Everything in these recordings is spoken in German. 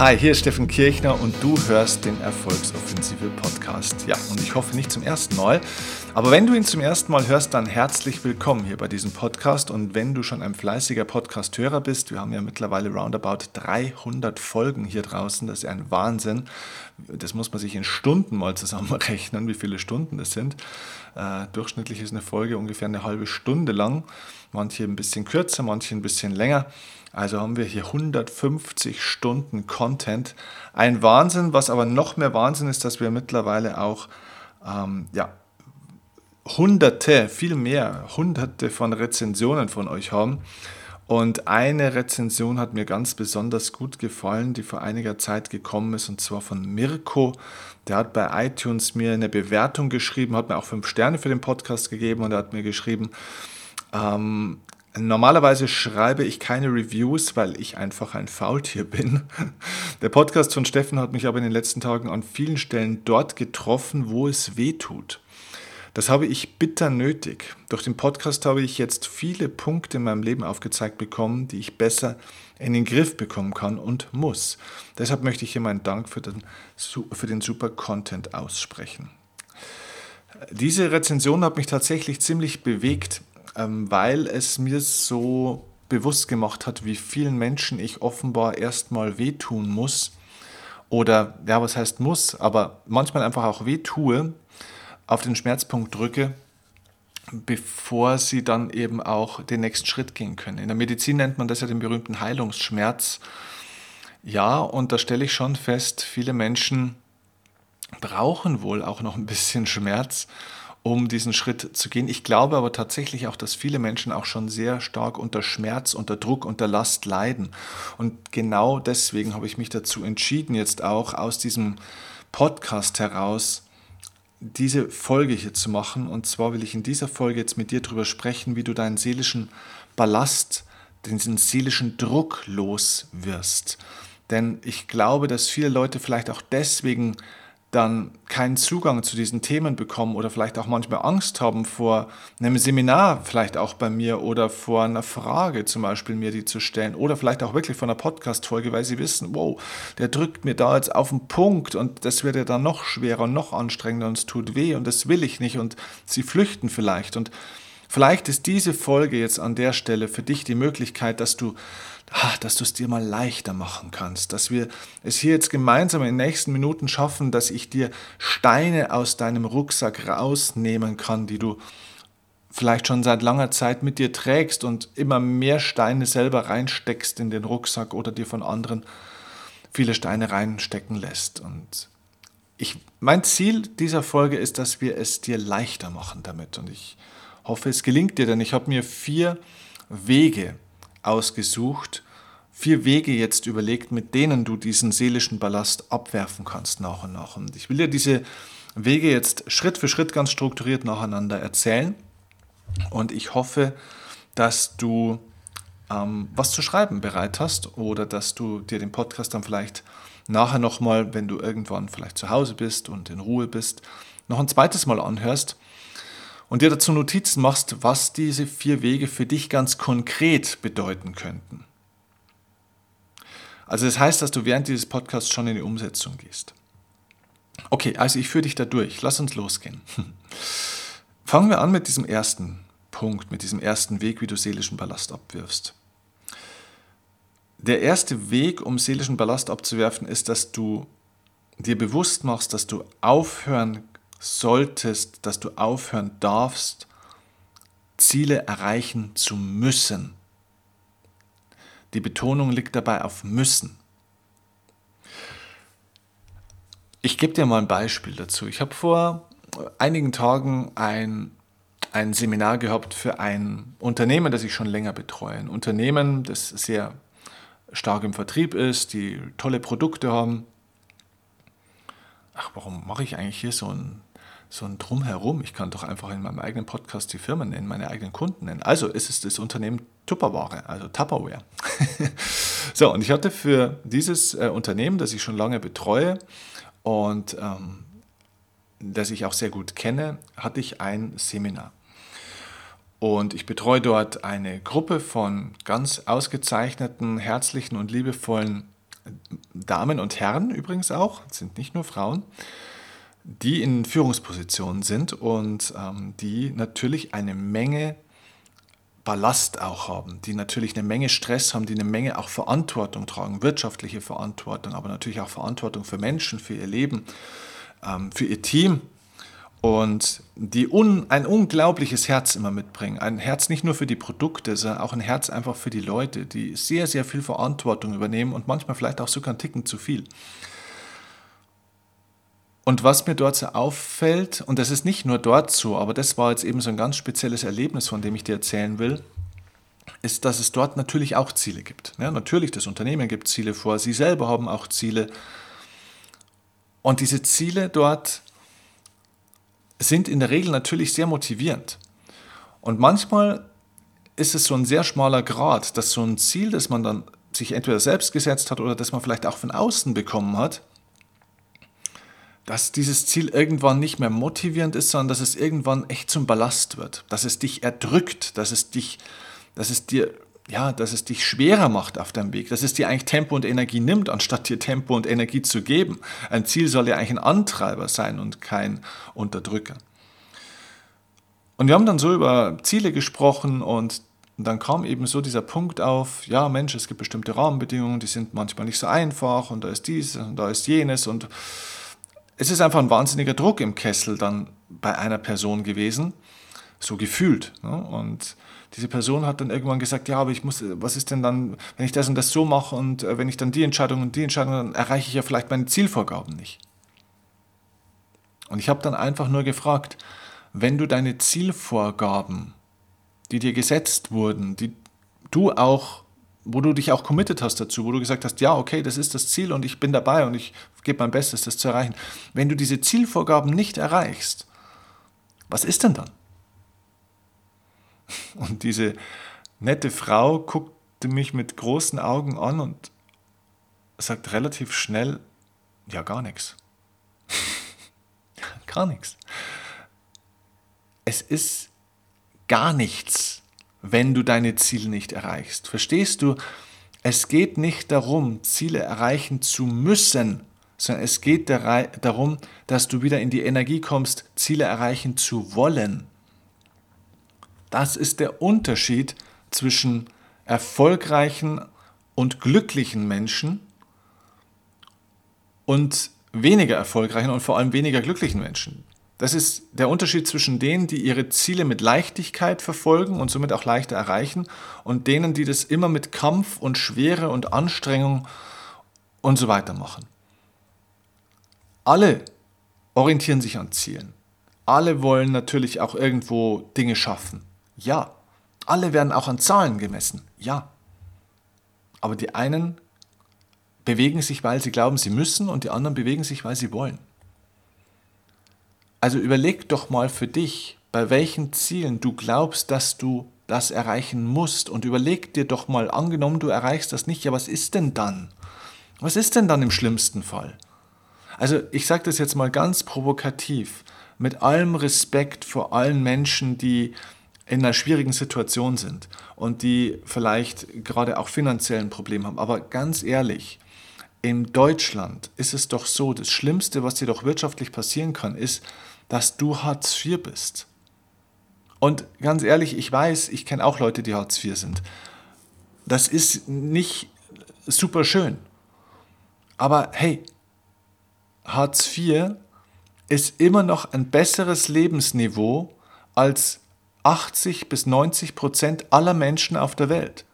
Hi, hier ist Steffen Kirchner und du hörst den Erfolgsoffensive Podcast. Ja, und ich hoffe nicht zum ersten Mal, aber wenn du ihn zum ersten Mal hörst, dann herzlich willkommen hier bei diesem Podcast. Und wenn du schon ein fleißiger Podcast-Hörer bist, wir haben ja mittlerweile roundabout 300 Folgen hier draußen, das ist ein Wahnsinn. Das muss man sich in Stunden mal zusammenrechnen, wie viele Stunden das sind. Äh, durchschnittlich ist eine Folge ungefähr eine halbe Stunde lang, manche ein bisschen kürzer, manche ein bisschen länger. Also haben wir hier 150 Stunden Content. Ein Wahnsinn, was aber noch mehr Wahnsinn ist, dass wir mittlerweile auch ähm, ja, hunderte, viel mehr, hunderte von Rezensionen von euch haben. Und eine Rezension hat mir ganz besonders gut gefallen, die vor einiger Zeit gekommen ist, und zwar von Mirko. Der hat bei iTunes mir eine Bewertung geschrieben, hat mir auch fünf Sterne für den Podcast gegeben und er hat mir geschrieben, ähm, Normalerweise schreibe ich keine Reviews, weil ich einfach ein Faultier bin. Der Podcast von Steffen hat mich aber in den letzten Tagen an vielen Stellen dort getroffen, wo es weh tut. Das habe ich bitter nötig. Durch den Podcast habe ich jetzt viele Punkte in meinem Leben aufgezeigt bekommen, die ich besser in den Griff bekommen kann und muss. Deshalb möchte ich hier meinen Dank für den, für den super Content aussprechen. Diese Rezension hat mich tatsächlich ziemlich bewegt, ähm, weil es mir so bewusst gemacht hat, wie vielen Menschen ich offenbar erstmal wehtun muss. Oder, ja, was heißt muss, aber manchmal einfach auch wehtue, auf den Schmerzpunkt drücke, bevor sie dann eben auch den nächsten Schritt gehen können. In der Medizin nennt man das ja den berühmten Heilungsschmerz. Ja, und da stelle ich schon fest, viele Menschen brauchen wohl auch noch ein bisschen Schmerz, um diesen Schritt zu gehen. Ich glaube aber tatsächlich auch, dass viele Menschen auch schon sehr stark unter Schmerz, unter Druck, unter Last leiden. Und genau deswegen habe ich mich dazu entschieden, jetzt auch aus diesem Podcast heraus diese Folge hier zu machen. Und zwar will ich in dieser Folge jetzt mit dir darüber sprechen, wie du deinen seelischen Ballast, diesen seelischen Druck los wirst. Denn ich glaube, dass viele Leute vielleicht auch deswegen dann keinen Zugang zu diesen Themen bekommen oder vielleicht auch manchmal Angst haben vor einem Seminar, vielleicht auch bei mir oder vor einer Frage zum Beispiel mir die zu stellen oder vielleicht auch wirklich vor einer Podcast-Folge, weil sie wissen, wow, der drückt mir da jetzt auf den Punkt und das wird ja dann noch schwerer und noch anstrengender und es tut weh und das will ich nicht und sie flüchten vielleicht. Und Vielleicht ist diese Folge jetzt an der Stelle für dich die Möglichkeit, dass du dass du es dir mal leichter machen kannst, dass wir es hier jetzt gemeinsam in den nächsten Minuten schaffen, dass ich dir Steine aus deinem Rucksack rausnehmen kann, die du vielleicht schon seit langer Zeit mit dir trägst und immer mehr Steine selber reinsteckst in den Rucksack oder dir von anderen viele Steine reinstecken lässt. Und ich, mein Ziel dieser Folge ist, dass wir es dir leichter machen damit. Und ich hoffe, es gelingt dir, denn ich habe mir vier Wege ausgesucht, vier Wege jetzt überlegt, mit denen du diesen seelischen Ballast abwerfen kannst nach und nach. Und ich will dir diese Wege jetzt Schritt für Schritt ganz strukturiert nacheinander erzählen. Und ich hoffe, dass du ähm, was zu schreiben bereit hast oder dass du dir den Podcast dann vielleicht nachher nochmal, wenn du irgendwann vielleicht zu Hause bist und in Ruhe bist, noch ein zweites Mal anhörst und dir dazu Notizen machst, was diese vier Wege für dich ganz konkret bedeuten könnten. Also das heißt, dass du während dieses Podcasts schon in die Umsetzung gehst. Okay, also ich führe dich da durch. Lass uns losgehen. Fangen wir an mit diesem ersten Punkt, mit diesem ersten Weg, wie du seelischen Ballast abwirfst. Der erste Weg, um seelischen Ballast abzuwerfen, ist, dass du dir bewusst machst, dass du aufhören solltest, dass du aufhören darfst, Ziele erreichen zu müssen. Die Betonung liegt dabei auf müssen. Ich gebe dir mal ein Beispiel dazu. Ich habe vor einigen Tagen ein, ein Seminar gehabt für ein Unternehmen, das ich schon länger betreue. Ein Unternehmen, das sehr stark im Vertrieb ist, die tolle Produkte haben. Ach, warum mache ich eigentlich hier so ein so ein Drumherum. Ich kann doch einfach in meinem eigenen Podcast die Firmen nennen, meine eigenen Kunden nennen. Also ist es das Unternehmen Tupperware, also Tupperware. so, und ich hatte für dieses äh, Unternehmen, das ich schon lange betreue und ähm, das ich auch sehr gut kenne, hatte ich ein Seminar. Und ich betreue dort eine Gruppe von ganz ausgezeichneten, herzlichen und liebevollen Damen und Herren übrigens auch, sind nicht nur Frauen, die in Führungspositionen sind und ähm, die natürlich eine Menge Ballast auch haben, die natürlich eine Menge Stress haben, die eine Menge auch Verantwortung tragen, wirtschaftliche Verantwortung, aber natürlich auch Verantwortung für Menschen, für ihr Leben, ähm, für ihr Team und die un, ein unglaubliches Herz immer mitbringen. Ein Herz nicht nur für die Produkte, sondern auch ein Herz einfach für die Leute, die sehr, sehr viel Verantwortung übernehmen und manchmal vielleicht auch sogar einen Ticken zu viel. Und was mir dort so auffällt, und das ist nicht nur dort so, aber das war jetzt eben so ein ganz spezielles Erlebnis, von dem ich dir erzählen will, ist, dass es dort natürlich auch Ziele gibt. Ja, natürlich, das Unternehmen gibt Ziele vor, sie selber haben auch Ziele. Und diese Ziele dort sind in der Regel natürlich sehr motivierend. Und manchmal ist es so ein sehr schmaler Grad, dass so ein Ziel, das man dann sich entweder selbst gesetzt hat oder das man vielleicht auch von außen bekommen hat, dass dieses Ziel irgendwann nicht mehr motivierend ist, sondern dass es irgendwann echt zum Ballast wird, dass es dich erdrückt, dass es dich, dass es dir, ja, dass es dich schwerer macht auf deinem Weg, dass es dir eigentlich Tempo und Energie nimmt, anstatt dir Tempo und Energie zu geben. Ein Ziel soll ja eigentlich ein Antreiber sein und kein Unterdrücker. Und wir haben dann so über Ziele gesprochen und dann kam eben so dieser Punkt auf, ja Mensch, es gibt bestimmte Rahmenbedingungen, die sind manchmal nicht so einfach und da ist dies und da ist jenes und es ist einfach ein wahnsinniger Druck im Kessel dann bei einer Person gewesen, so gefühlt. Ne? Und diese Person hat dann irgendwann gesagt, ja, aber ich muss, was ist denn dann, wenn ich das und das so mache und äh, wenn ich dann die Entscheidung und die Entscheidung, dann erreiche ich ja vielleicht meine Zielvorgaben nicht. Und ich habe dann einfach nur gefragt, wenn du deine Zielvorgaben, die dir gesetzt wurden, die du auch wo du dich auch committed hast dazu, wo du gesagt hast, ja, okay, das ist das Ziel und ich bin dabei und ich gebe mein Bestes, das zu erreichen. Wenn du diese Zielvorgaben nicht erreichst, was ist denn dann? Und diese nette Frau guckte mich mit großen Augen an und sagt relativ schnell, ja, gar nichts. gar nichts. Es ist gar nichts wenn du deine Ziele nicht erreichst. Verstehst du? Es geht nicht darum, Ziele erreichen zu müssen, sondern es geht darum, dass du wieder in die Energie kommst, Ziele erreichen zu wollen. Das ist der Unterschied zwischen erfolgreichen und glücklichen Menschen und weniger erfolgreichen und vor allem weniger glücklichen Menschen. Das ist der Unterschied zwischen denen, die ihre Ziele mit Leichtigkeit verfolgen und somit auch leichter erreichen, und denen, die das immer mit Kampf und Schwere und Anstrengung und so weiter machen. Alle orientieren sich an Zielen. Alle wollen natürlich auch irgendwo Dinge schaffen. Ja. Alle werden auch an Zahlen gemessen. Ja. Aber die einen bewegen sich, weil sie glauben, sie müssen, und die anderen bewegen sich, weil sie wollen. Also überleg doch mal für dich, bei welchen Zielen du glaubst, dass du das erreichen musst und überleg dir doch mal, angenommen du erreichst das nicht, ja was ist denn dann? Was ist denn dann im schlimmsten Fall? Also ich sage das jetzt mal ganz provokativ, mit allem Respekt vor allen Menschen, die in einer schwierigen Situation sind und die vielleicht gerade auch finanziell ein Problem haben. Aber ganz ehrlich, in Deutschland ist es doch so, das Schlimmste, was dir doch wirtschaftlich passieren kann, ist, dass du Hartz IV bist. Und ganz ehrlich, ich weiß, ich kenne auch Leute, die Hartz IV sind. Das ist nicht super schön. Aber hey, Hartz IV ist immer noch ein besseres Lebensniveau als 80 bis 90 Prozent aller Menschen auf der Welt.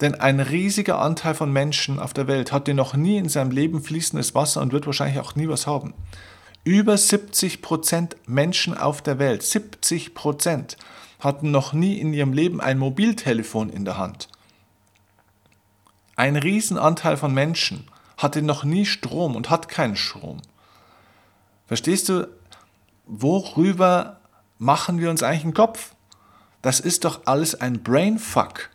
Denn ein riesiger Anteil von Menschen auf der Welt hatte noch nie in seinem Leben fließendes Wasser und wird wahrscheinlich auch nie was haben. Über 70 Prozent Menschen auf der Welt, 70 Prozent, hatten noch nie in ihrem Leben ein Mobiltelefon in der Hand. Ein Riesenanteil von Menschen hatte noch nie Strom und hat keinen Strom. Verstehst du, worüber machen wir uns eigentlich einen Kopf? Das ist doch alles ein Brainfuck.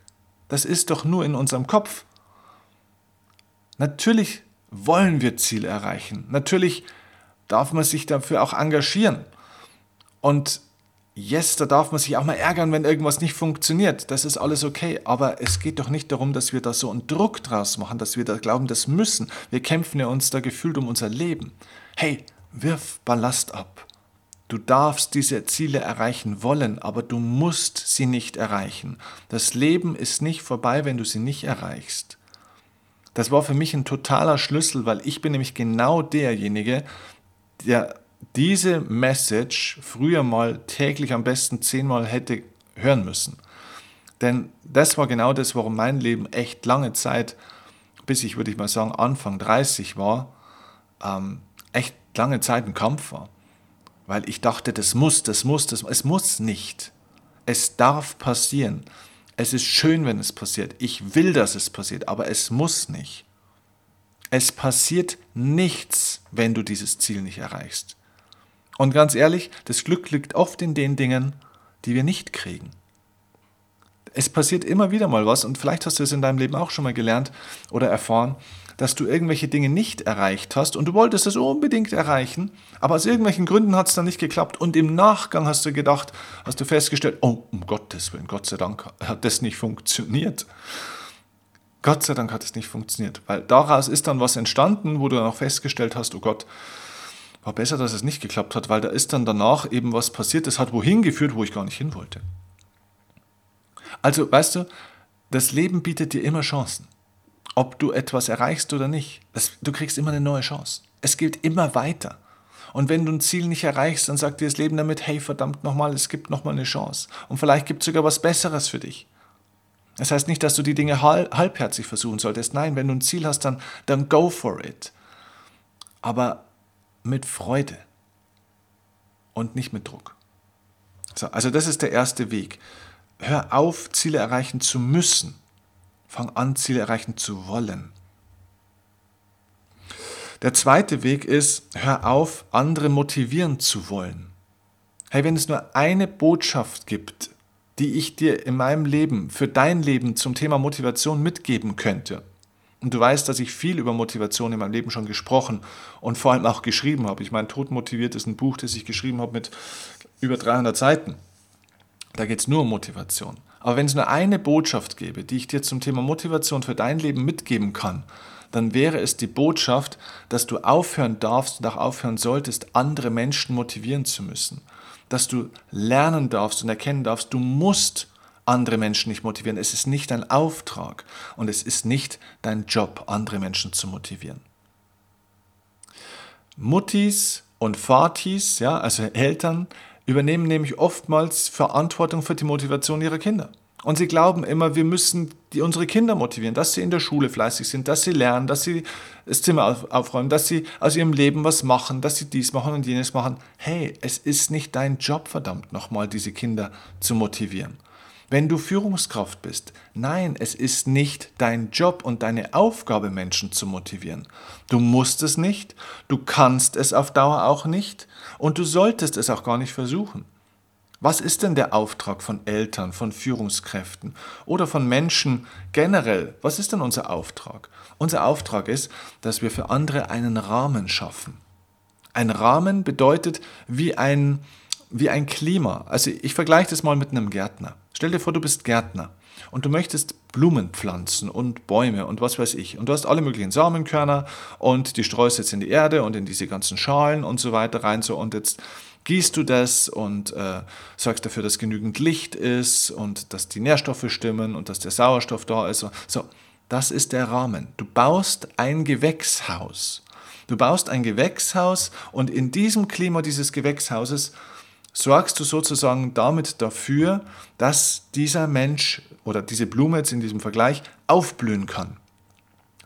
Das ist doch nur in unserem Kopf. Natürlich wollen wir Ziele erreichen. Natürlich darf man sich dafür auch engagieren. Und yes, da darf man sich auch mal ärgern, wenn irgendwas nicht funktioniert. Das ist alles okay. Aber es geht doch nicht darum, dass wir da so einen Druck draus machen, dass wir da glauben, das müssen. Wir kämpfen ja uns da gefühlt um unser Leben. Hey, wirf Ballast ab. Du darfst diese Ziele erreichen wollen, aber du musst sie nicht erreichen. Das Leben ist nicht vorbei, wenn du sie nicht erreichst. Das war für mich ein totaler Schlüssel, weil ich bin nämlich genau derjenige, der diese Message früher mal täglich am besten zehnmal hätte hören müssen. Denn das war genau das, warum mein Leben echt lange Zeit, bis ich würde ich mal sagen Anfang 30 war, ähm, echt lange Zeit ein Kampf war. Weil ich dachte, das muss, das muss, das muss. Es muss nicht. Es darf passieren. Es ist schön, wenn es passiert. Ich will, dass es passiert, aber es muss nicht. Es passiert nichts, wenn du dieses Ziel nicht erreichst. Und ganz ehrlich, das Glück liegt oft in den Dingen, die wir nicht kriegen. Es passiert immer wieder mal was und vielleicht hast du es in deinem Leben auch schon mal gelernt oder erfahren, dass du irgendwelche Dinge nicht erreicht hast und du wolltest es unbedingt erreichen, aber aus irgendwelchen Gründen hat es dann nicht geklappt und im Nachgang hast du gedacht, hast du festgestellt, oh, um Gottes Willen, Gott sei Dank hat das nicht funktioniert. Gott sei Dank hat es nicht funktioniert, weil daraus ist dann was entstanden, wo du dann auch festgestellt hast, oh Gott, war besser, dass es nicht geklappt hat, weil da ist dann danach eben was passiert, das hat wohin geführt, wo ich gar nicht hin wollte. Also, weißt du, das Leben bietet dir immer Chancen ob du etwas erreichst oder nicht. Das, du kriegst immer eine neue Chance. Es geht immer weiter. Und wenn du ein Ziel nicht erreichst, dann sagt dir das Leben damit, hey, verdammt nochmal, es gibt nochmal eine Chance. Und vielleicht gibt es sogar was Besseres für dich. Das heißt nicht, dass du die Dinge halbherzig versuchen solltest. Nein, wenn du ein Ziel hast, dann, dann go for it. Aber mit Freude und nicht mit Druck. So, also das ist der erste Weg. Hör auf, Ziele erreichen zu müssen Fang an, Ziele erreichen zu wollen. Der zweite Weg ist, hör auf, andere motivieren zu wollen. Hey, wenn es nur eine Botschaft gibt, die ich dir in meinem Leben, für dein Leben zum Thema Motivation mitgeben könnte, und du weißt, dass ich viel über Motivation in meinem Leben schon gesprochen und vor allem auch geschrieben habe. Ich meine, Tod motiviert ist ein Buch, das ich geschrieben habe mit über 300 Seiten. Da geht es nur um Motivation. Aber wenn es nur eine Botschaft gäbe, die ich dir zum Thema Motivation für dein Leben mitgeben kann, dann wäre es die Botschaft, dass du aufhören darfst und auch aufhören solltest, andere Menschen motivieren zu müssen. Dass du lernen darfst und erkennen darfst, du musst andere Menschen nicht motivieren. Es ist nicht dein Auftrag und es ist nicht dein Job, andere Menschen zu motivieren. Muttis und Vatis, ja, also Eltern, übernehmen nämlich oftmals Verantwortung für die Motivation ihrer Kinder. Und sie glauben immer, wir müssen die, unsere Kinder motivieren, dass sie in der Schule fleißig sind, dass sie lernen, dass sie das Zimmer auf, aufräumen, dass sie aus ihrem Leben was machen, dass sie dies machen und jenes machen. Hey, es ist nicht dein Job, verdammt nochmal, diese Kinder zu motivieren. Wenn du Führungskraft bist, nein, es ist nicht dein Job und deine Aufgabe, Menschen zu motivieren. Du musst es nicht, du kannst es auf Dauer auch nicht und du solltest es auch gar nicht versuchen. Was ist denn der Auftrag von Eltern, von Führungskräften oder von Menschen generell? Was ist denn unser Auftrag? Unser Auftrag ist, dass wir für andere einen Rahmen schaffen. Ein Rahmen bedeutet wie ein, wie ein Klima. Also ich vergleiche das mal mit einem Gärtner. Stell dir vor, du bist Gärtner und du möchtest Blumen pflanzen und Bäume und was weiß ich. Und du hast alle möglichen Samenkörner und die streust jetzt in die Erde und in diese ganzen Schalen und so weiter rein. So und jetzt gießt du das und äh, sorgst dafür, dass genügend Licht ist und dass die Nährstoffe stimmen und dass der Sauerstoff da ist. So, das ist der Rahmen. Du baust ein Gewächshaus. Du baust ein Gewächshaus und in diesem Klima dieses Gewächshauses sorgst du sozusagen damit dafür, dass dieser Mensch oder diese Blume jetzt in diesem Vergleich aufblühen kann.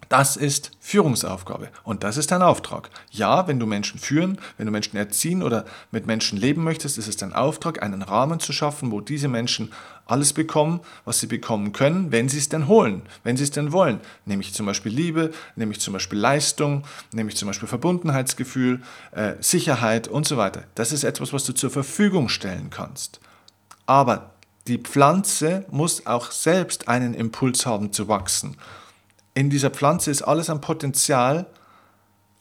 Das ist Führungsaufgabe und das ist dein Auftrag. Ja, wenn du Menschen führen, wenn du Menschen erziehen oder mit Menschen leben möchtest, ist es dein Auftrag, einen Rahmen zu schaffen, wo diese Menschen alles bekommen, was sie bekommen können, wenn sie es denn holen, wenn sie es denn wollen. Nämlich zum Beispiel Liebe, nämlich zum Beispiel Leistung, nämlich zum Beispiel Verbundenheitsgefühl, äh, Sicherheit und so weiter. Das ist etwas, was du zur Verfügung stellen kannst. Aber die Pflanze muss auch selbst einen Impuls haben zu wachsen in dieser Pflanze ist alles an Potenzial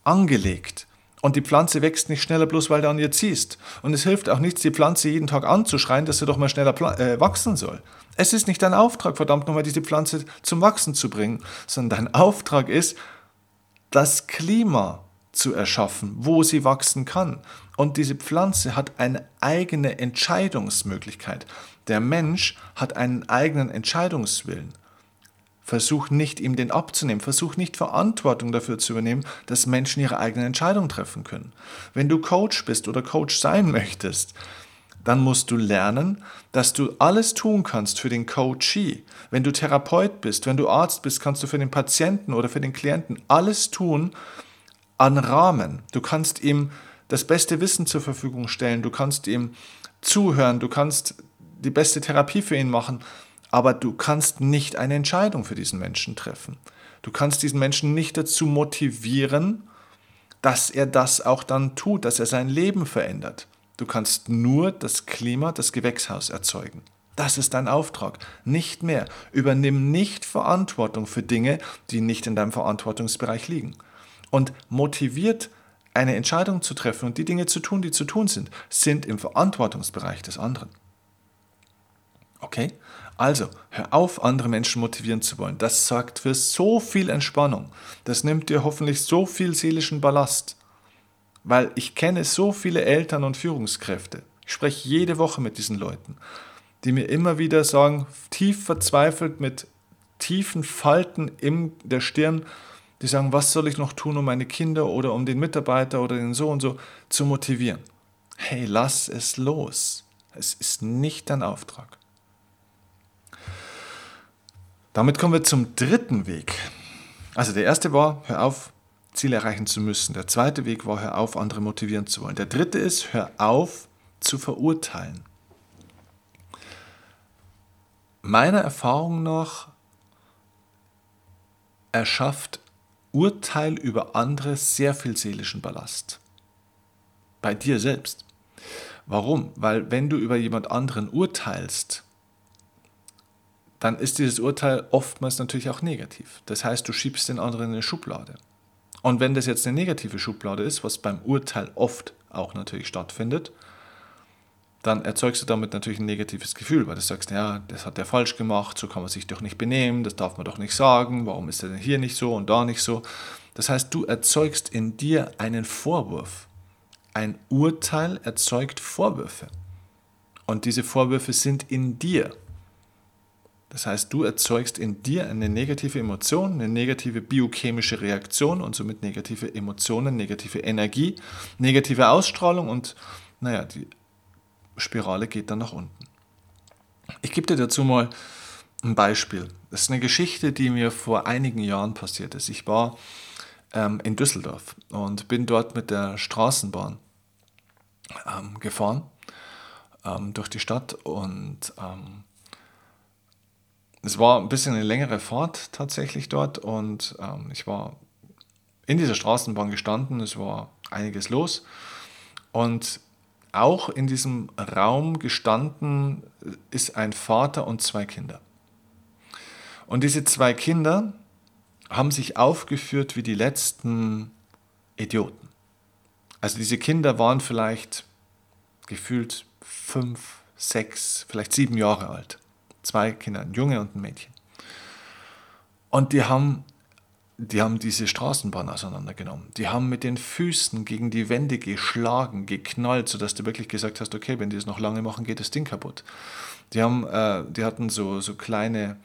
angelegt. Und die Pflanze wächst nicht schneller, bloß weil du an ihr ziehst. Und es hilft auch nichts, die Pflanze jeden Tag anzuschreien, dass sie doch mal schneller äh, wachsen soll. Es ist nicht dein Auftrag, verdammt nochmal, diese Pflanze zum Wachsen zu bringen, sondern dein Auftrag ist, das Klima zu erschaffen, wo sie wachsen kann. Und diese Pflanze hat eine eigene Entscheidungsmöglichkeit. Der Mensch hat einen eigenen Entscheidungswillen. Versuch nicht, ihm den abzunehmen. Versuch nicht, Verantwortung dafür zu übernehmen, dass Menschen ihre eigenen Entscheidungen treffen können. Wenn du Coach bist oder Coach sein möchtest, dann musst du lernen, dass du alles tun kannst für den Coachee. Wenn du Therapeut bist, wenn du Arzt bist, kannst du für den Patienten oder für den Klienten alles tun an Rahmen. Du kannst ihm das beste Wissen zur Verfügung stellen, du kannst ihm zuhören, du kannst die beste Therapie für ihn machen, aber du kannst nicht eine Entscheidung für diesen Menschen treffen. Du kannst diesen Menschen nicht dazu motivieren, dass er das auch dann tut, dass er sein Leben verändert. Du kannst nur das Klima, das Gewächshaus erzeugen. Das ist dein Auftrag, nicht mehr. Übernimm nicht Verantwortung für Dinge, die nicht in deinem Verantwortungsbereich liegen. Und motiviert eine Entscheidung zu treffen und die Dinge zu tun, die zu tun sind, sind im Verantwortungsbereich des anderen. Okay? Also, hör auf, andere Menschen motivieren zu wollen. Das sorgt für so viel Entspannung. Das nimmt dir hoffentlich so viel seelischen Ballast. Weil ich kenne so viele Eltern und Führungskräfte. Ich spreche jede Woche mit diesen Leuten, die mir immer wieder sagen, tief verzweifelt mit tiefen Falten in der Stirn, die sagen, was soll ich noch tun, um meine Kinder oder um den Mitarbeiter oder den so und so zu motivieren. Hey, lass es los. Es ist nicht dein Auftrag. Damit kommen wir zum dritten Weg. Also der erste war, hör auf, Ziele erreichen zu müssen. Der zweite Weg war, hör auf, andere motivieren zu wollen. Der dritte ist, hör auf zu verurteilen. Meiner Erfahrung nach erschafft Urteil über andere sehr viel seelischen Ballast. Bei dir selbst. Warum? Weil wenn du über jemand anderen urteilst, dann ist dieses Urteil oftmals natürlich auch negativ. Das heißt, du schiebst den anderen in eine Schublade. Und wenn das jetzt eine negative Schublade ist, was beim Urteil oft auch natürlich stattfindet, dann erzeugst du damit natürlich ein negatives Gefühl, weil du sagst, ja, das hat er falsch gemacht, so kann man sich doch nicht benehmen, das darf man doch nicht sagen, warum ist er denn hier nicht so und da nicht so. Das heißt, du erzeugst in dir einen Vorwurf. Ein Urteil erzeugt Vorwürfe. Und diese Vorwürfe sind in dir. Das heißt, du erzeugst in dir eine negative Emotion, eine negative biochemische Reaktion und somit negative Emotionen, negative Energie, negative Ausstrahlung und naja, die Spirale geht dann nach unten. Ich gebe dir dazu mal ein Beispiel. Das ist eine Geschichte, die mir vor einigen Jahren passiert ist. Ich war ähm, in Düsseldorf und bin dort mit der Straßenbahn ähm, gefahren ähm, durch die Stadt und ähm, es war ein bisschen eine längere Fahrt tatsächlich dort und ähm, ich war in dieser Straßenbahn gestanden, es war einiges los und auch in diesem Raum gestanden ist ein Vater und zwei Kinder. Und diese zwei Kinder haben sich aufgeführt wie die letzten Idioten. Also diese Kinder waren vielleicht gefühlt fünf, sechs, vielleicht sieben Jahre alt zwei Kinder, ein Junge und ein Mädchen. Und die haben, die haben diese Straßenbahn auseinandergenommen. Die haben mit den Füßen gegen die Wände geschlagen, geknallt, sodass du wirklich gesagt hast, okay, wenn die es noch lange machen, geht das Ding kaputt. Die, haben, äh, die hatten so, so kleine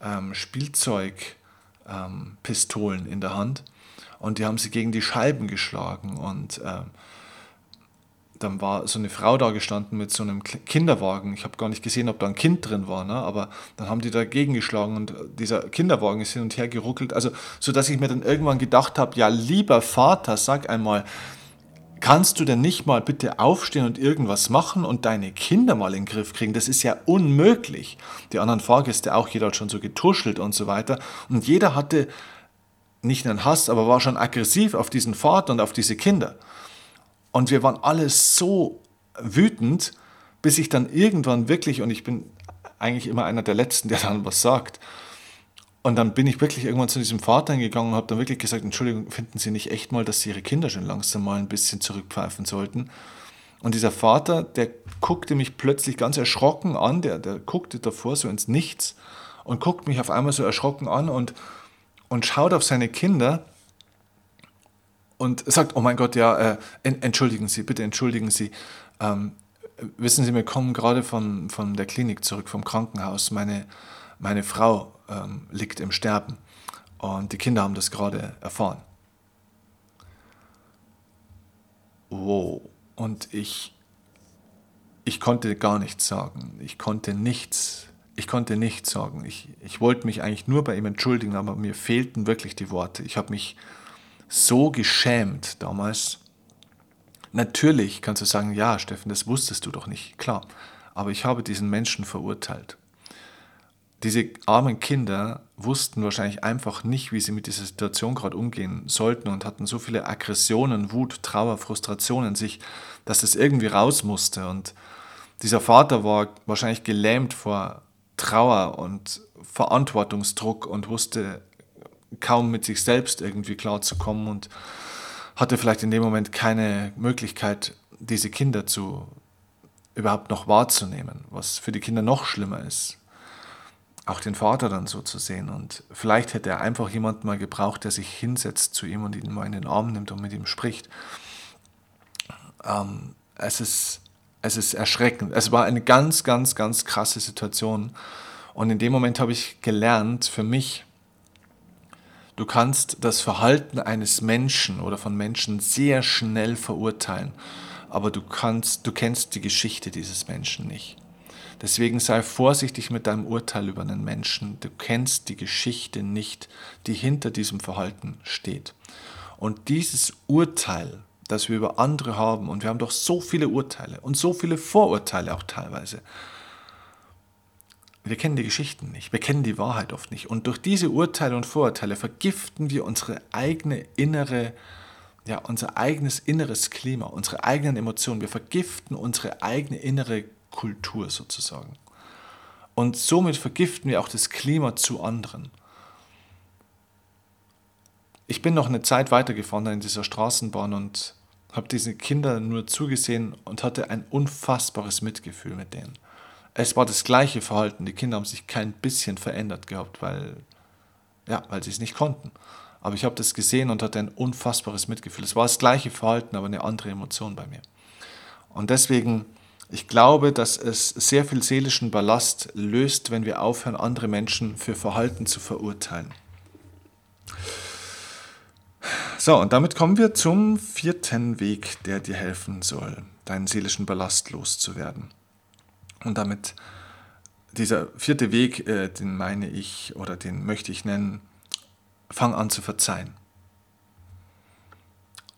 ähm, Spielzeugpistolen ähm, in der Hand und die haben sie gegen die Scheiben geschlagen und ähm, dann war so eine Frau da gestanden mit so einem Kinderwagen. Ich habe gar nicht gesehen, ob da ein Kind drin war, ne? aber dann haben die dagegen geschlagen und dieser Kinderwagen ist hin und her geruckelt. Also, so dass ich mir dann irgendwann gedacht habe: Ja, lieber Vater, sag einmal, kannst du denn nicht mal bitte aufstehen und irgendwas machen und deine Kinder mal in den Griff kriegen? Das ist ja unmöglich. Die anderen Fahrgäste auch, jeder hat schon so getuschelt und so weiter. Und jeder hatte nicht einen Hass, aber war schon aggressiv auf diesen Vater und auf diese Kinder. Und wir waren alle so wütend, bis ich dann irgendwann wirklich, und ich bin eigentlich immer einer der Letzten, der dann was sagt, Und dann bin ich wirklich irgendwann zu diesem Vater gegangen und habe dann wirklich gesagt, Entschuldigung, finden Sie nicht echt mal, dass Sie Ihre Kinder schon langsam mal ein bisschen zurückpfeifen sollten? Und dieser Vater, der guckte mich plötzlich ganz erschrocken an, der, der guckte davor so ins Nichts und guckt mich auf einmal so erschrocken an und, und schaut auf seine Kinder und sagt, oh mein Gott, ja, äh, entschuldigen Sie, bitte entschuldigen Sie. Ähm, wissen Sie, wir kommen gerade von, von der Klinik zurück, vom Krankenhaus. Meine, meine Frau ähm, liegt im Sterben und die Kinder haben das gerade erfahren. Wow. Und ich, ich konnte gar nichts sagen. Ich konnte nichts, ich konnte nichts sagen. Ich, ich wollte mich eigentlich nur bei ihm entschuldigen, aber mir fehlten wirklich die Worte. Ich habe mich so geschämt damals. Natürlich kannst du sagen, ja, Steffen, das wusstest du doch nicht. Klar. Aber ich habe diesen Menschen verurteilt. Diese armen Kinder wussten wahrscheinlich einfach nicht, wie sie mit dieser Situation gerade umgehen sollten und hatten so viele Aggressionen, Wut, Trauer, Frustration in sich, dass das irgendwie raus musste. Und dieser Vater war wahrscheinlich gelähmt vor Trauer und Verantwortungsdruck und wusste kaum mit sich selbst irgendwie klarzukommen und hatte vielleicht in dem Moment keine Möglichkeit, diese Kinder zu überhaupt noch wahrzunehmen, was für die Kinder noch schlimmer ist auch den Vater dann so zu sehen. Und vielleicht hätte er einfach jemanden mal gebraucht, der sich hinsetzt zu ihm und ihn mal in den Arm nimmt und mit ihm spricht. Ähm, es, ist, es ist erschreckend. Es war eine ganz, ganz, ganz krasse Situation. Und in dem Moment habe ich gelernt, für mich, du kannst das Verhalten eines Menschen oder von Menschen sehr schnell verurteilen, aber du, kannst, du kennst die Geschichte dieses Menschen nicht. Deswegen sei vorsichtig mit deinem Urteil über einen Menschen. Du kennst die Geschichte nicht, die hinter diesem Verhalten steht. Und dieses Urteil, das wir über andere haben, und wir haben doch so viele Urteile und so viele Vorurteile auch teilweise, wir kennen die Geschichten nicht, wir kennen die Wahrheit oft nicht. Und durch diese Urteile und Vorurteile vergiften wir unsere eigene innere, ja, unser eigenes inneres Klima, unsere eigenen Emotionen. Wir vergiften unsere eigene innere Kultur sozusagen. Und somit vergiften wir auch das Klima zu anderen. Ich bin noch eine Zeit weitergefahren in dieser Straßenbahn und habe diese Kinder nur zugesehen und hatte ein unfassbares Mitgefühl mit denen. Es war das gleiche Verhalten. Die Kinder haben sich kein bisschen verändert gehabt, weil, ja, weil sie es nicht konnten. Aber ich habe das gesehen und hatte ein unfassbares Mitgefühl. Es war das gleiche Verhalten, aber eine andere Emotion bei mir. Und deswegen ich glaube, dass es sehr viel seelischen Ballast löst, wenn wir aufhören, andere Menschen für Verhalten zu verurteilen. So, und damit kommen wir zum vierten Weg, der dir helfen soll, deinen seelischen Ballast loszuwerden. Und damit dieser vierte Weg, äh, den meine ich oder den möchte ich nennen, fang an zu verzeihen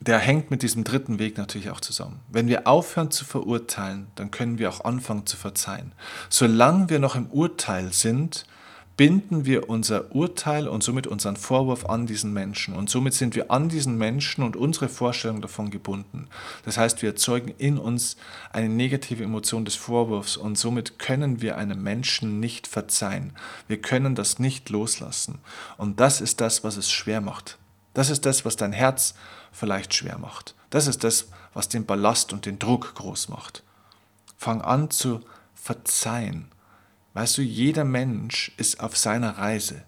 der hängt mit diesem dritten Weg natürlich auch zusammen. Wenn wir aufhören zu verurteilen, dann können wir auch anfangen zu verzeihen. Solange wir noch im Urteil sind, binden wir unser Urteil und somit unseren Vorwurf an diesen Menschen. Und somit sind wir an diesen Menschen und unsere Vorstellung davon gebunden. Das heißt, wir erzeugen in uns eine negative Emotion des Vorwurfs und somit können wir einem Menschen nicht verzeihen. Wir können das nicht loslassen. Und das ist das, was es schwer macht. Das ist das, was dein Herz vielleicht schwer macht. Das ist das, was den Ballast und den Druck groß macht. Fang an zu verzeihen. Weißt du, jeder Mensch ist auf seiner Reise.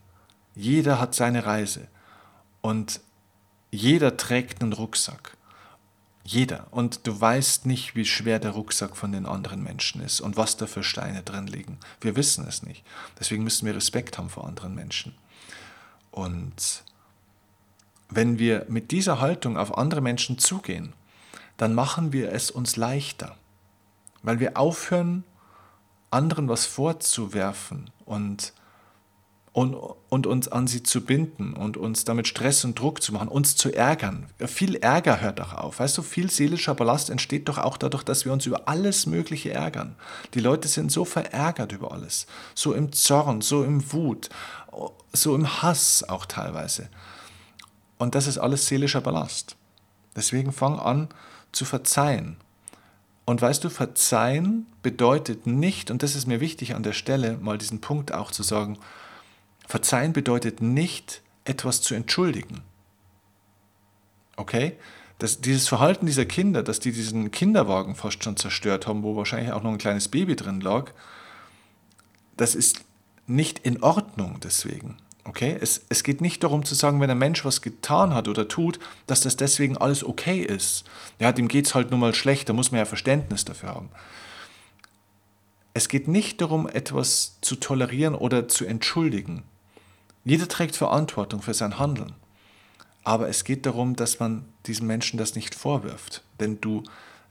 Jeder hat seine Reise. Und jeder trägt einen Rucksack. Jeder. Und du weißt nicht, wie schwer der Rucksack von den anderen Menschen ist und was da für Steine drin liegen. Wir wissen es nicht. Deswegen müssen wir Respekt haben vor anderen Menschen. Und wenn wir mit dieser Haltung auf andere Menschen zugehen, dann machen wir es uns leichter, weil wir aufhören, anderen was vorzuwerfen und, und, und uns an sie zu binden und uns damit Stress und Druck zu machen, uns zu ärgern. Viel Ärger hört doch auf. Weißt du, viel seelischer Ballast entsteht doch auch dadurch, dass wir uns über alles Mögliche ärgern. Die Leute sind so verärgert über alles, so im Zorn, so im Wut, so im Hass auch teilweise. Und das ist alles seelischer Ballast. Deswegen fang an zu verzeihen. Und weißt du, verzeihen bedeutet nicht, und das ist mir wichtig an der Stelle, mal diesen Punkt auch zu sagen, Verzeihen bedeutet nicht, etwas zu entschuldigen. Okay? Das, dieses Verhalten dieser Kinder, dass die diesen Kinderwagen fast schon zerstört haben, wo wahrscheinlich auch noch ein kleines Baby drin lag, das ist nicht in Ordnung deswegen. Okay? Es, es geht nicht darum zu sagen, wenn ein Mensch was getan hat oder tut, dass das deswegen alles okay ist. Ja, dem geht es halt nur mal schlecht, da muss man ja Verständnis dafür haben. Es geht nicht darum, etwas zu tolerieren oder zu entschuldigen. Jeder trägt Verantwortung für sein Handeln. Aber es geht darum, dass man diesen Menschen das nicht vorwirft. Denn du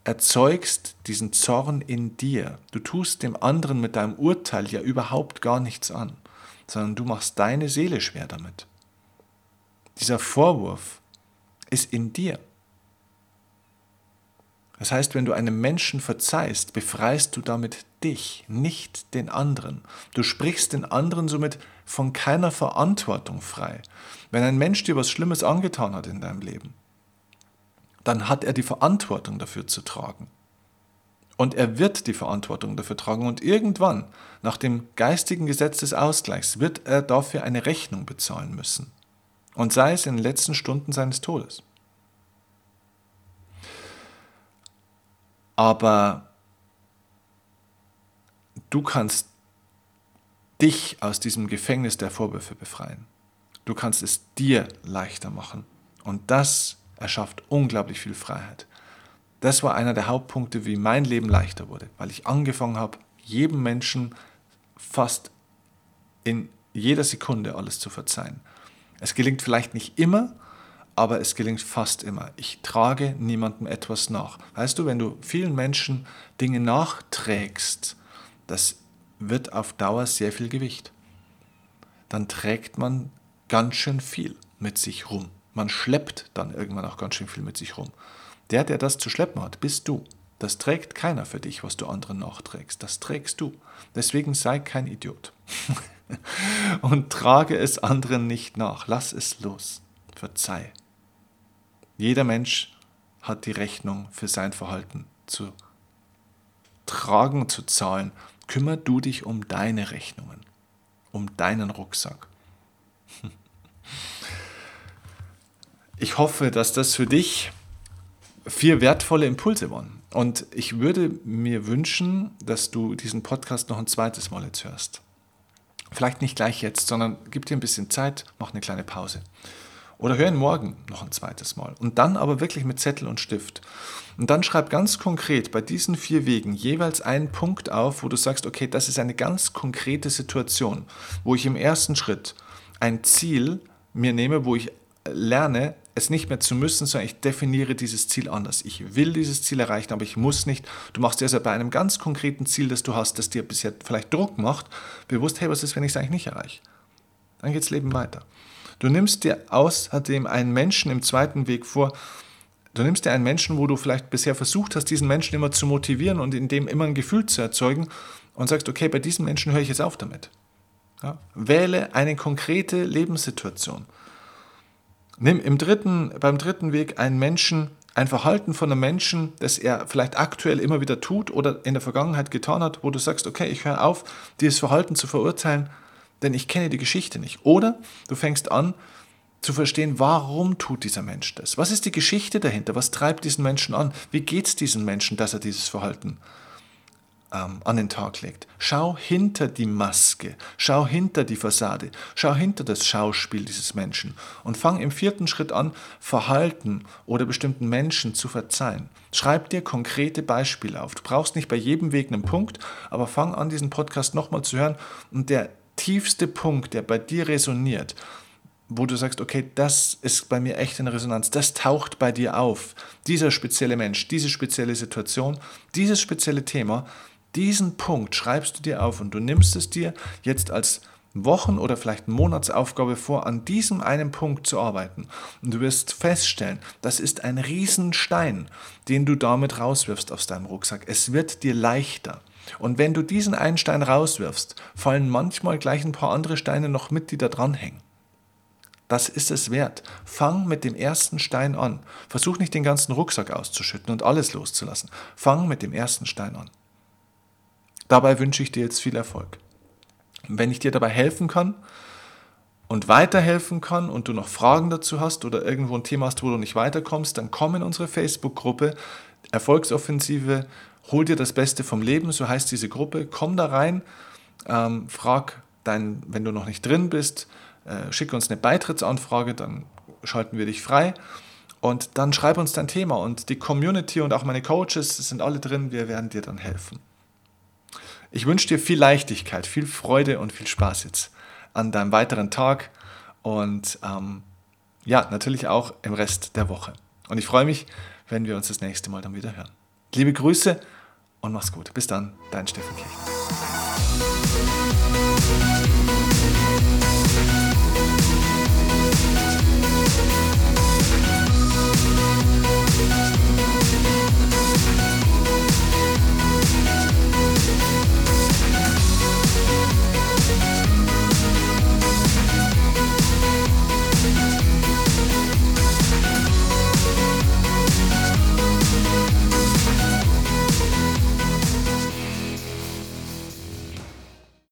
erzeugst diesen Zorn in dir. Du tust dem anderen mit deinem Urteil ja überhaupt gar nichts an sondern du machst deine Seele schwer damit. Dieser Vorwurf ist in dir. Das heißt, wenn du einem Menschen verzeihst, befreist du damit dich, nicht den anderen. Du sprichst den anderen somit von keiner Verantwortung frei. Wenn ein Mensch dir was Schlimmes angetan hat in deinem Leben, dann hat er die Verantwortung dafür zu tragen. Und er wird die Verantwortung dafür tragen. Und irgendwann, nach dem geistigen Gesetz des Ausgleichs, wird er dafür eine Rechnung bezahlen müssen. Und sei es in den letzten Stunden seines Todes. Aber du kannst dich aus diesem Gefängnis der Vorwürfe befreien. Du kannst es dir leichter machen. Und das erschafft unglaublich viel Freiheit. Das war einer der Hauptpunkte, wie mein Leben leichter wurde, weil ich angefangen habe, jedem Menschen fast in jeder Sekunde alles zu verzeihen. Es gelingt vielleicht nicht immer, aber es gelingt fast immer. Ich trage niemandem etwas nach. Weißt du, wenn du vielen Menschen Dinge nachträgst, das wird auf Dauer sehr viel Gewicht. Dann trägt man ganz schön viel mit sich rum. Man schleppt dann irgendwann auch ganz schön viel mit sich rum. Der, der das zu schleppen hat, bist du. Das trägt keiner für dich, was du anderen nachträgst. Das trägst du. Deswegen sei kein Idiot. Und trage es anderen nicht nach. Lass es los. Verzeih. Jeder Mensch hat die Rechnung für sein Verhalten zu tragen, zu zahlen. Kümmer du dich um deine Rechnungen, um deinen Rucksack. Ich hoffe, dass das für dich vier wertvolle Impulse waren. Und ich würde mir wünschen, dass du diesen Podcast noch ein zweites Mal jetzt hörst. Vielleicht nicht gleich jetzt, sondern gib dir ein bisschen Zeit, mach eine kleine Pause. Oder hör ihn morgen noch ein zweites Mal. Und dann aber wirklich mit Zettel und Stift. Und dann schreib ganz konkret bei diesen vier Wegen jeweils einen Punkt auf, wo du sagst, okay, das ist eine ganz konkrete Situation, wo ich im ersten Schritt ein Ziel mir nehme, wo ich lerne, es nicht mehr zu müssen, sondern ich definiere dieses Ziel anders. Ich will dieses Ziel erreichen, aber ich muss nicht. Du machst dir also bei einem ganz konkreten Ziel, das du hast, das dir bisher vielleicht Druck macht, bewusst, hey, was ist, wenn ich es eigentlich nicht erreiche? Dann geht das Leben weiter. Du nimmst dir außerdem einen Menschen im zweiten Weg vor, Du nimmst dir einen Menschen, wo du vielleicht bisher versucht hast, diesen Menschen immer zu motivieren und in dem immer ein Gefühl zu erzeugen und sagst, okay, bei diesem Menschen höre ich jetzt auf damit. Ja? Wähle eine konkrete Lebenssituation. Nimm im dritten, beim dritten Weg einen Menschen, ein Verhalten von einem Menschen, das er vielleicht aktuell immer wieder tut oder in der Vergangenheit getan hat, wo du sagst, okay, ich höre auf, dieses Verhalten zu verurteilen, denn ich kenne die Geschichte nicht. Oder du fängst an zu verstehen, warum tut dieser Mensch das? Was ist die Geschichte dahinter? Was treibt diesen Menschen an? Wie geht es diesem Menschen, dass er dieses Verhalten ähm, an den Tag legt. Schau hinter die Maske, schau hinter die Fassade, schau hinter das Schauspiel dieses Menschen und fang im vierten Schritt an, Verhalten oder bestimmten Menschen zu verzeihen. Schreib dir konkrete Beispiele auf. Du brauchst nicht bei jedem Weg einen Punkt, aber fang an, diesen Podcast nochmal zu hören und der tiefste Punkt, der bei dir resoniert, wo du sagst, okay, das ist bei mir echt eine Resonanz, das taucht bei dir auf. Dieser spezielle Mensch, diese spezielle Situation, dieses spezielle Thema, diesen Punkt schreibst du dir auf und du nimmst es dir jetzt als Wochen- oder vielleicht Monatsaufgabe vor, an diesem einen Punkt zu arbeiten. Und du wirst feststellen, das ist ein Riesenstein, den du damit rauswirfst aus deinem Rucksack. Es wird dir leichter. Und wenn du diesen einen Stein rauswirfst, fallen manchmal gleich ein paar andere Steine noch mit, die da dranhängen. Das ist es wert. Fang mit dem ersten Stein an. Versuch nicht den ganzen Rucksack auszuschütten und alles loszulassen. Fang mit dem ersten Stein an. Dabei wünsche ich dir jetzt viel Erfolg. Wenn ich dir dabei helfen kann, und weiterhelfen kann und du noch Fragen dazu hast oder irgendwo ein Thema hast, wo du nicht weiterkommst, dann komm in unsere Facebook-Gruppe Erfolgsoffensive, hol dir das Beste vom Leben, so heißt diese Gruppe, komm da rein, ähm, frag dein, wenn du noch nicht drin bist, äh, schick uns eine Beitrittsanfrage, dann schalten wir dich frei und dann schreib uns dein Thema und die Community und auch meine Coaches sind alle drin, wir werden dir dann helfen. Ich wünsche dir viel Leichtigkeit, viel Freude und viel Spaß jetzt an deinem weiteren Tag und ähm, ja, natürlich auch im Rest der Woche. Und ich freue mich, wenn wir uns das nächste Mal dann wieder hören. Liebe Grüße und mach's gut. Bis dann, dein Steffen Kirchner.